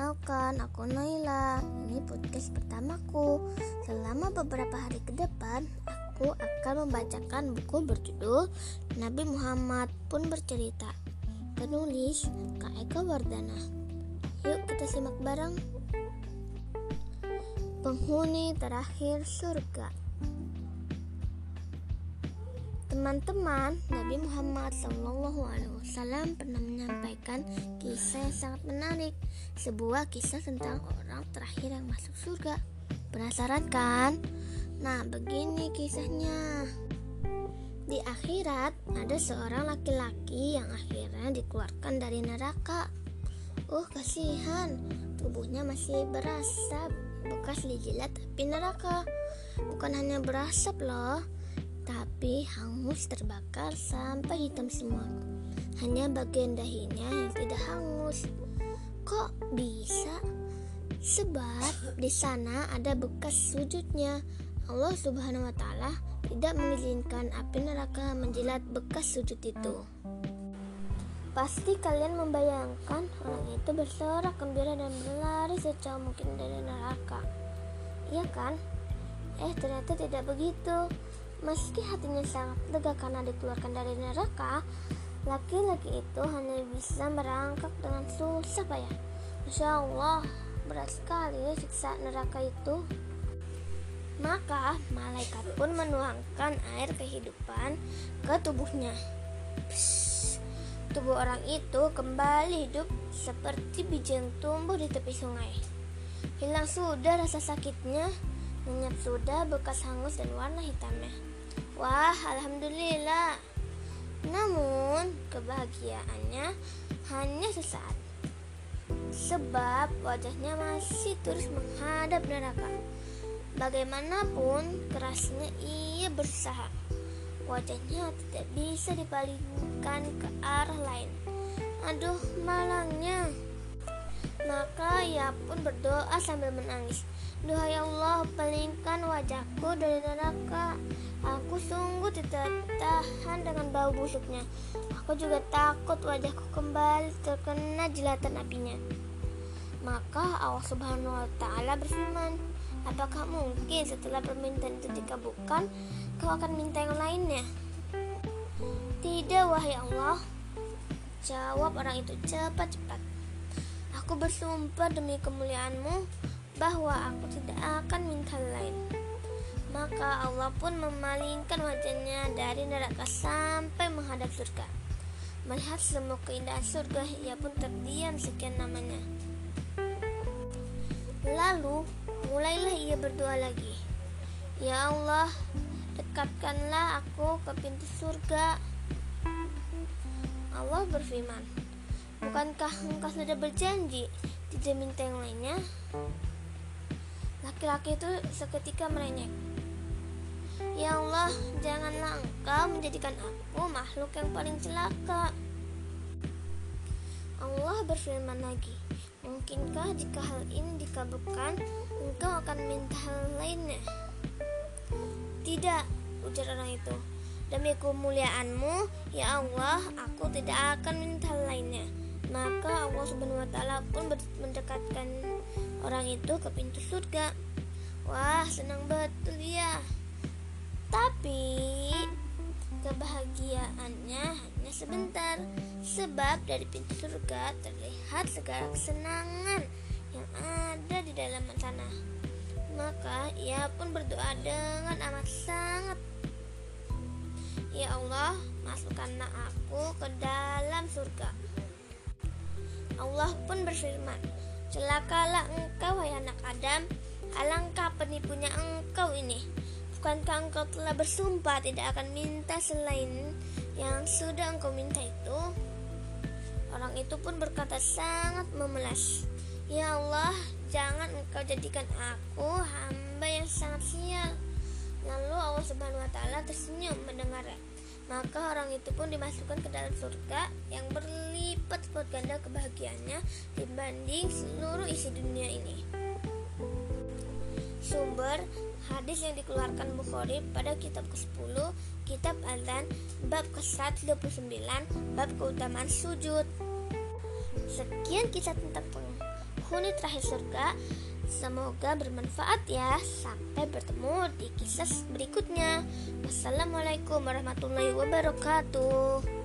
Perkenalkan, aku Naila. Ini podcast pertamaku. Selama beberapa hari ke depan, aku akan membacakan buku berjudul Nabi Muhammad pun bercerita. Penulis Kak Eka Wardana. Yuk kita simak bareng. Penghuni terakhir surga. Teman-teman, Nabi Muhammad SAW pernah menyampaikan kisah yang sangat menarik, sebuah kisah tentang orang terakhir yang masuk surga. Penasaran kan? Nah, begini kisahnya. Di akhirat ada seorang laki-laki yang akhirnya dikeluarkan dari neraka. Uh, kasihan, tubuhnya masih berasap, bekas dijilat api neraka. Bukan hanya berasap loh, tapi hangus terbakar sampai hitam semua. Hanya bagian dahinya yang tidak hangus. Kok bisa? Sebab di sana ada bekas sujudnya. Allah Subhanahu wa taala tidak mengizinkan api neraka menjilat bekas sujud itu. Pasti kalian membayangkan orang itu bersorak gembira dan berlari sejauh mungkin dari neraka. Iya kan? Eh ternyata tidak begitu. Meski hatinya sangat lega karena dikeluarkan dari neraka, laki-laki itu hanya bisa merangkak dengan susah payah. Masya Allah, berat sekali siksa neraka itu. Maka malaikat pun menuangkan air kehidupan ke tubuhnya. Psh, tubuh orang itu kembali hidup seperti biji yang tumbuh di tepi sungai. Hilang sudah rasa sakitnya, lenyap sudah bekas hangus dan warna hitamnya. Wah, alhamdulillah. Namun, kebahagiaannya hanya sesaat. Sebab wajahnya masih terus menghadap neraka. Bagaimanapun kerasnya ia berusaha. Wajahnya tidak bisa dipalingkan ke arah lain. Aduh, malangnya. Maka ia pun berdoa sambil menangis. Duhai Allah, palingkan wajahku dari neraka. Aku sungguh tidak tahan dengan bau busuknya. Aku juga takut wajahku kembali terkena jilatan apinya. Maka Allah Subhanahu wa taala berfirman, "Apakah mungkin setelah permintaan itu dikabulkan, kau akan minta yang lainnya?" "Tidak, wahai Allah." Jawab orang itu cepat-cepat. Aku bersumpah demi kemuliaanmu bahwa aku tidak akan minta lain. Maka Allah pun memalingkan wajahnya dari neraka sampai menghadap surga. Melihat semua keindahan surga, ia pun terdiam sekian namanya. Lalu, mulailah ia berdoa lagi. Ya Allah, dekatkanlah aku ke pintu surga. Allah berfirman, Bukankah engkau sudah berjanji tidak minta yang lainnya? Laki-laki itu seketika merengek. Ya Allah, janganlah engkau menjadikan aku makhluk yang paling celaka. Allah berfirman lagi, mungkinkah jika hal ini dikabulkan, engkau akan minta hal lainnya? Tidak, ujar orang itu. Demi kemuliaanmu, ya Allah, aku tidak akan minta hal lainnya. Maka Allah Subhanahu wa taala pun mendekatkan orang itu ke pintu surga. Wah, senang betul ya. Tapi kebahagiaannya hanya sebentar sebab dari pintu surga terlihat segala kesenangan yang ada di dalam sana. Maka ia pun berdoa dengan amat sangat Ya Allah, masukkanlah aku ke dalam surga. Allah pun berfirman, Celakalah engkau, wahai anak Adam, alangkah penipunya engkau ini. Bukankah engkau telah bersumpah tidak akan minta selain yang sudah engkau minta itu? Orang itu pun berkata sangat memelas, Ya Allah, jangan engkau jadikan aku hamba yang sangat sial. Lalu Allah Subhanahu wa taala tersenyum mendengarnya. Maka orang itu pun dimasukkan ke dalam surga yang berlipat-lipat ganda kebahagiaannya dibanding seluruh isi dunia ini. Sumber hadis yang dikeluarkan Bukhari pada kitab ke-10, kitab Adzan, bab ke-129, bab keutamaan sujud. Sekian kisah tentang penghuni terakhir surga. Semoga bermanfaat ya. Sampai bertemu di kisah berikutnya. Wassalamualaikum warahmatullahi wabarakatuh.